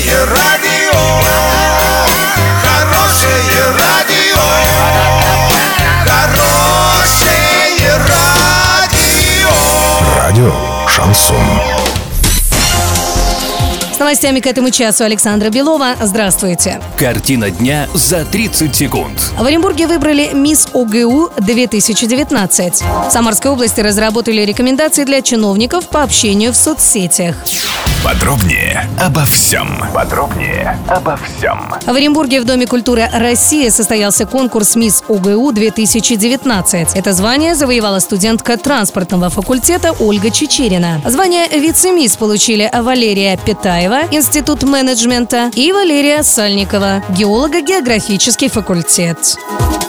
Хорошее радио, хорошее радио, хорошее радио. Радио Шансон. С новостями к этому часу Александра Белова. Здравствуйте. Картина дня за 30 секунд. В Оренбурге выбрали «Мисс ОГУ 2019». В Самарской области разработали рекомендации для чиновников по общению в соцсетях. Подробнее обо всем. Подробнее обо всем. В Оренбурге в Доме культуры России состоялся конкурс «Мисс ОГУ 2019». Это звание завоевала студентка транспортного факультета Ольга Чечерина. Звание вице-мисс получили Валерия Петаева, Институт менеджмента, и Валерия Сальникова, геолого-географический факультет.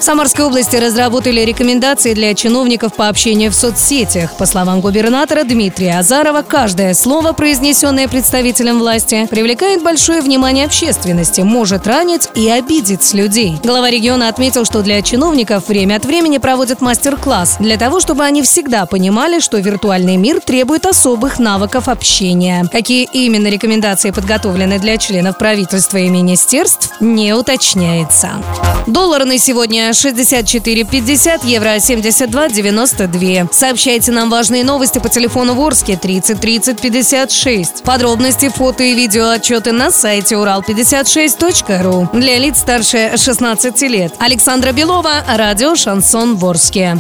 В Самарской области разработали рекомендации для чиновников по общению в соцсетях. По словам губернатора Дмитрия Азарова, каждое слово, произнесенное представителем власти, привлекает большое внимание общественности, может ранить и обидеть людей. Глава региона отметил, что для чиновников время от времени проводят мастер-класс для того, чтобы они всегда понимали, что виртуальный мир требует особых навыков общения. Какие именно рекомендации подготовлены для членов правительства и министерств, не уточняется. Доллар на сегодня 64,50, евро 72,92. Сообщайте нам важные новости по телефону Ворске 30 30 56. Подробности, фото и видео отчеты на сайте урал56.ру. Для лиц старше 16 лет. Александра Белова, радио «Шансон Ворске».